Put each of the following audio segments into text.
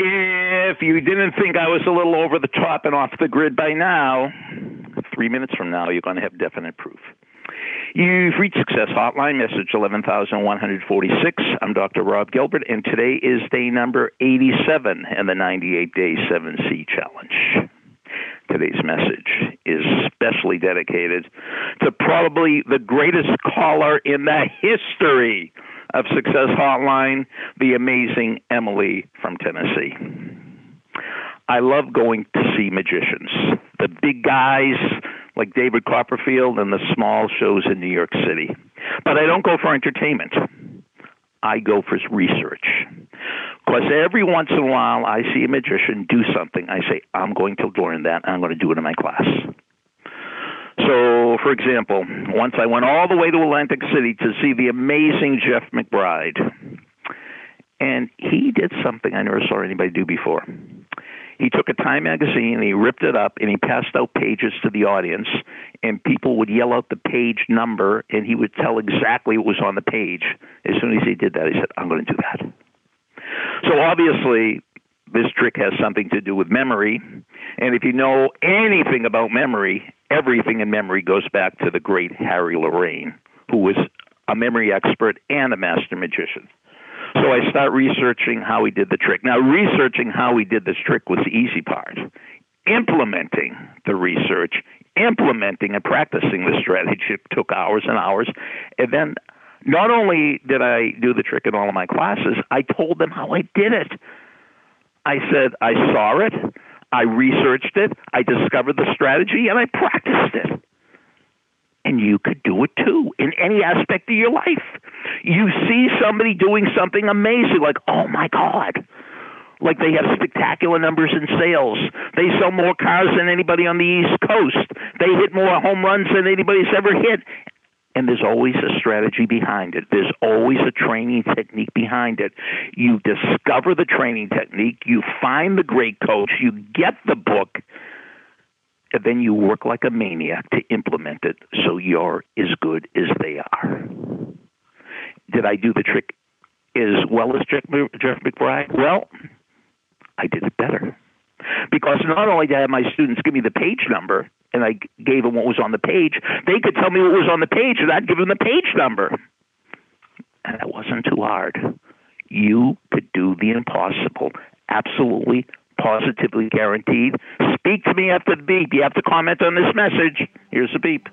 If you didn't think I was a little over the top and off the grid by now, three minutes from now, you're going to have definite proof. You've reached Success Hotline, message 11146. I'm Dr. Rob Gilbert, and today is day number 87 in the 98 Day 7C Challenge. Today's message is specially dedicated to probably the greatest caller in the history of Success Hotline, the amazing Emily from Tennessee. I love going to see magicians, the big guys like David Copperfield and the small shows in New York City. But I don't go for entertainment. I go for research. Because every once in a while I see a magician do something. I say, I'm going to learn that. And I'm going to do it in my class. So, for example, once I went all the way to Atlantic City to see the amazing Jeff McBride. And he did something I never saw anybody do before. He took a Time magazine, he ripped it up, and he passed out pages to the audience, and people would yell out the page number, and he would tell exactly what was on the page. As soon as he did that, he said, I'm going to do that. So obviously, this trick has something to do with memory. And if you know anything about memory, everything in memory goes back to the great Harry Lorayne, who was a memory expert and a master magician. So I start researching how he did the trick. Now, researching how he did this trick was the easy part. Implementing the research, implementing and practicing the strategy took hours and hours. And then not only did I do the trick in all of my classes, I told them how I did it. I said, I saw it, I researched it, I discovered the strategy, and I practiced it and you could do it too in any aspect of your life. You see somebody doing something amazing, like, oh my God. Like they have spectacular numbers in sales. They sell more cars than anybody on the East Coast. They hit more home runs than anybody's ever hit. And there's always a strategy behind it. There's always a training technique behind it. You discover the training technique, you find the great coach, you get the book, and then you work like a maniac to implement it so you're as good as they are. Did I do the trick as well as Jeff, McBride? Well, I did it better. Because not only did I have my students give me the page number, and I gave them what was on the page, they could tell me what was on the page, and I'd give them the page number. And that wasn't too hard. You could do the impossible absolutely positively guaranteed. Speak to me after the beep. You have to comment on this message. Here's the beep.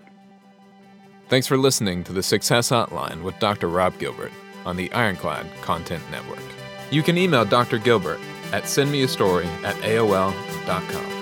Thanks for listening to the Success Hotline with Dr. Rob Gilbert on the Ironclad Content Network. You can email Dr. Gilbert at sendmeastory at AOL.com.